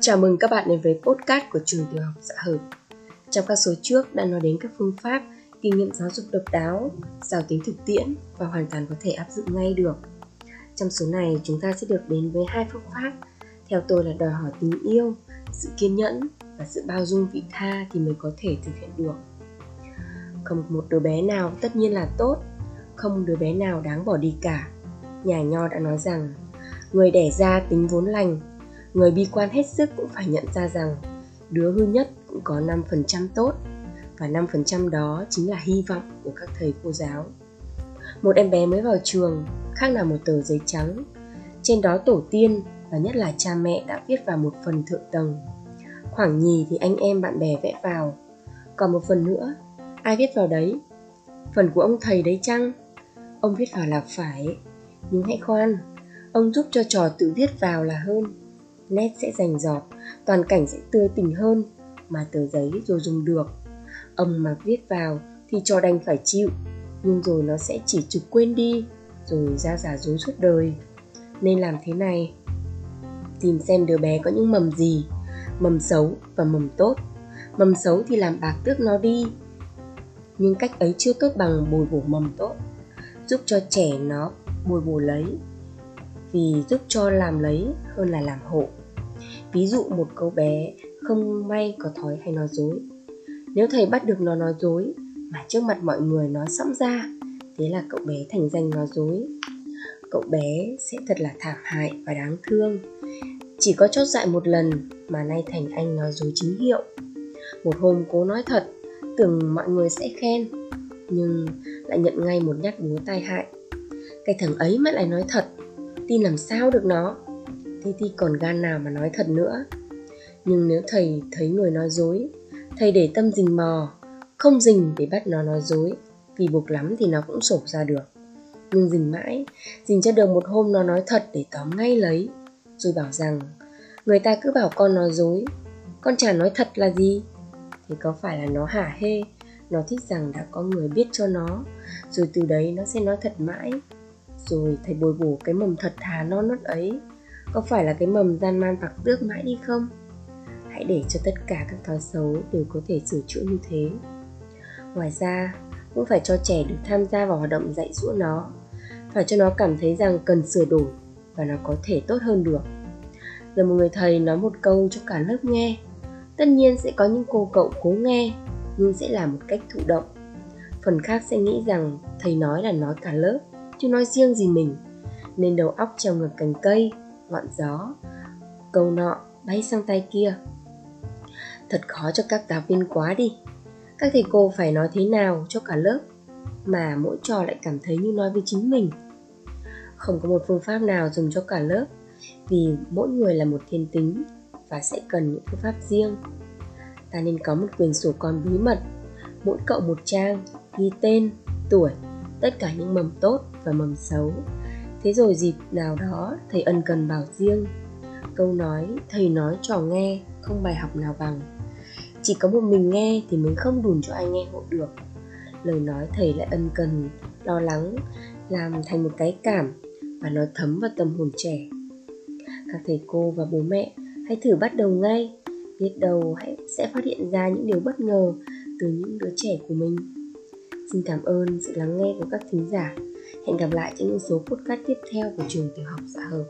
Chào mừng các bạn đến với podcast của trường tiểu học dạ xã hợp. Trong các số trước đã nói đến các phương pháp, kinh nghiệm giáo dục độc đáo, giàu tính thực tiễn và hoàn toàn có thể áp dụng ngay được. Trong số này chúng ta sẽ được đến với hai phương pháp theo tôi là đòi hỏi tình yêu, sự kiên nhẫn và sự bao dung vị tha thì mới có thể thực hiện được. Không một đứa bé nào tất nhiên là tốt, không đứa bé nào đáng bỏ đi cả. Nhà nho đã nói rằng, người đẻ ra tính vốn lành, người bi quan hết sức cũng phải nhận ra rằng đứa hư nhất cũng có 5% tốt và 5% đó chính là hy vọng của các thầy cô giáo. Một em bé mới vào trường, khác nào một tờ giấy trắng. Trên đó tổ tiên và nhất là cha mẹ đã viết vào một phần thượng tầng. Khoảng nhì thì anh em bạn bè vẽ vào. Còn một phần nữa, ai viết vào đấy? Phần của ông thầy đấy chăng? Ông viết vào là phải, nhưng hãy khoan, ông giúp cho trò tự viết vào là hơn nét sẽ rành giọt, toàn cảnh sẽ tươi tỉnh hơn, mà tờ giấy rồi dùng được. Ông mà viết vào thì cho đành phải chịu, nhưng rồi nó sẽ chỉ trục quên đi, rồi ra giả dối suốt đời. Nên làm thế này. Tìm xem đứa bé có những mầm gì, mầm xấu và mầm tốt. Mầm xấu thì làm bạc tước nó đi, nhưng cách ấy chưa tốt bằng bồi bổ mầm tốt. Giúp cho trẻ nó bồi bổ lấy, vì giúp cho làm lấy hơn là làm hộ ví dụ một cậu bé không may có thói hay nói dối. Nếu thầy bắt được nó nói dối mà trước mặt mọi người nói sõng ra, thế là cậu bé thành danh nói dối. Cậu bé sẽ thật là thảm hại và đáng thương. Chỉ có chót dại một lần mà nay thành anh nói dối chính hiệu. Một hôm cố nói thật, tưởng mọi người sẽ khen, nhưng lại nhận ngay một nhát búa tai hại. Cái thằng ấy mà lại nói thật, tin làm sao được nó? Thế thì còn gan nào mà nói thật nữa. Nhưng nếu thầy thấy người nói dối, thầy để tâm rình mò, không rình để bắt nó nói dối, vì buộc lắm thì nó cũng sổ ra được. Nhưng rình mãi, rình cho được một hôm nó nói thật để tóm ngay lấy. Rồi bảo rằng, người ta cứ bảo con nói dối, con chả nói thật là gì. Thì có phải là nó hả hê? Nó thích rằng đã có người biết cho nó, rồi từ đấy nó sẽ nói thật mãi. Rồi thầy bồi bổ cái mầm thật thà non nớt ấy có phải là cái mầm gian man tặc tước mãi đi không? Hãy để cho tất cả các thói xấu đều có thể sửa chữa như thế. Ngoài ra, cũng phải cho trẻ được tham gia vào hoạt động dạy dỗ nó, phải cho nó cảm thấy rằng cần sửa đổi và nó có thể tốt hơn được. Rồi một người thầy nói một câu cho cả lớp nghe. Tất nhiên sẽ có những cô cậu cố nghe, nhưng sẽ làm một cách thụ động. Phần khác sẽ nghĩ rằng thầy nói là nói cả lớp, chứ nói riêng gì mình, nên đầu óc treo ngược cành cây ngọn gió. Câu nọ bay sang tay kia. Thật khó cho các giáo viên quá đi. Các thầy cô phải nói thế nào cho cả lớp mà mỗi trò lại cảm thấy như nói với chính mình? Không có một phương pháp nào dùng cho cả lớp, vì mỗi người là một thiên tính và sẽ cần những phương pháp riêng. Ta nên có một quyền sổ con bí mật, mỗi cậu một trang, ghi tên, tuổi, tất cả những mầm tốt và mầm xấu thế rồi dịp nào đó, thầy ân cần bảo riêng. Câu nói, thầy nói trò nghe, không bài học nào bằng. Chỉ có một mình nghe thì mới không đùn cho ai nghe hộ được. Lời nói thầy lại ân cần, lo lắng, làm thành một cái cảm và nó thấm vào tâm hồn trẻ. Các thầy cô và bố mẹ, hãy thử bắt đầu ngay. Biết đâu hãy, sẽ phát hiện ra những điều bất ngờ từ những đứa trẻ của mình. Xin cảm ơn sự lắng nghe của các thính giả. Hẹn gặp lại trong những số podcast tiếp theo của trường tiểu học dạ xã hợp.